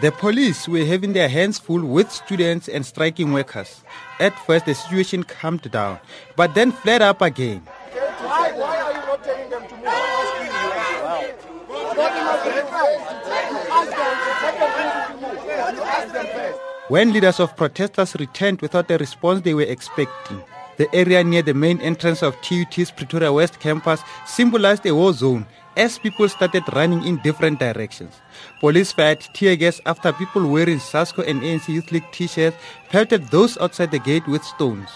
The police were having their hands full with students and striking workers. At first, the situation calmed down, but then flared up again. Why, are you not telling them to move? When leaders of protesters returned without the response they were expecting, the area near the main entrance of TUT's Pretoria West campus symbolized a war zone as people started running in different directions. Police fired tear gas after people wearing SASCO and ANC Youth League t-shirts pelted those outside the gate with stones.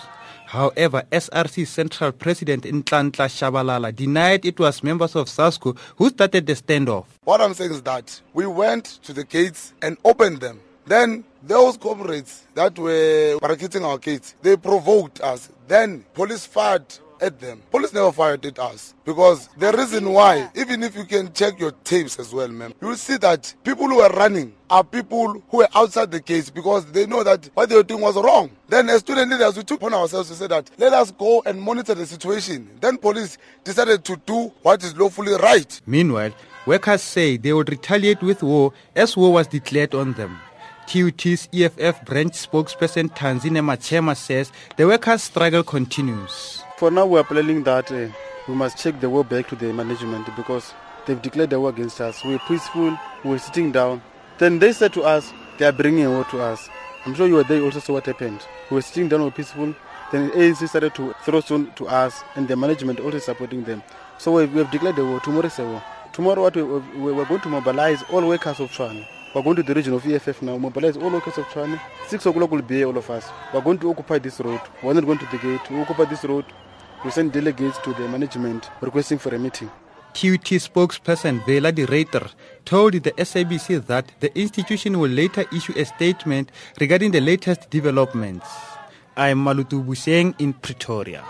However, SRC Central President Nhlanhla Shabalala denied it was members of SASCO who started the standoff. What I'm saying is that we went to the gates and opened them. Then those comrades that were barricading our gates, they provoked us. Then police fired at them. Police never fired at us because the reason why, even if you can check your tapes as well, ma'am, you will see that people who are running are people who were outside the case because they know that what they were doing was wrong. Then as student leaders, we took upon ourselves to say that let us go and monitor the situation. Then police decided to do what is lawfully right. Meanwhile, workers say they would retaliate with war as war was declared on them. TUT's EFF branch spokesperson Tanzine Machema says the workers' struggle continues. For now, we are planning that uh, we must check the war back to the management because they've declared the war against us. We're peaceful, we're sitting down. Then they said to us, they are bringing war to us. I'm sure you were there also saw what happened. We were sitting down, we were peaceful. Then ANC started to throw stone to us, and the management also supporting them. So we, we have declared the war. Tomorrow is a war. Tomorrow, what we, we, we're going to mobilize all workers of Tshwane. We're going to the region of EFF now, mobilize all workers of Tshwane. Six o'clock will be here, all of us. We're going to occupy this road. We're not going to the gate. We'll occupy this road. We sent delegates to the management requesting for a meeting. TUT spokesperson Vela de told the SABC that the institution will later issue a statement regarding the latest developments. I'm Malutu Buseng in Pretoria.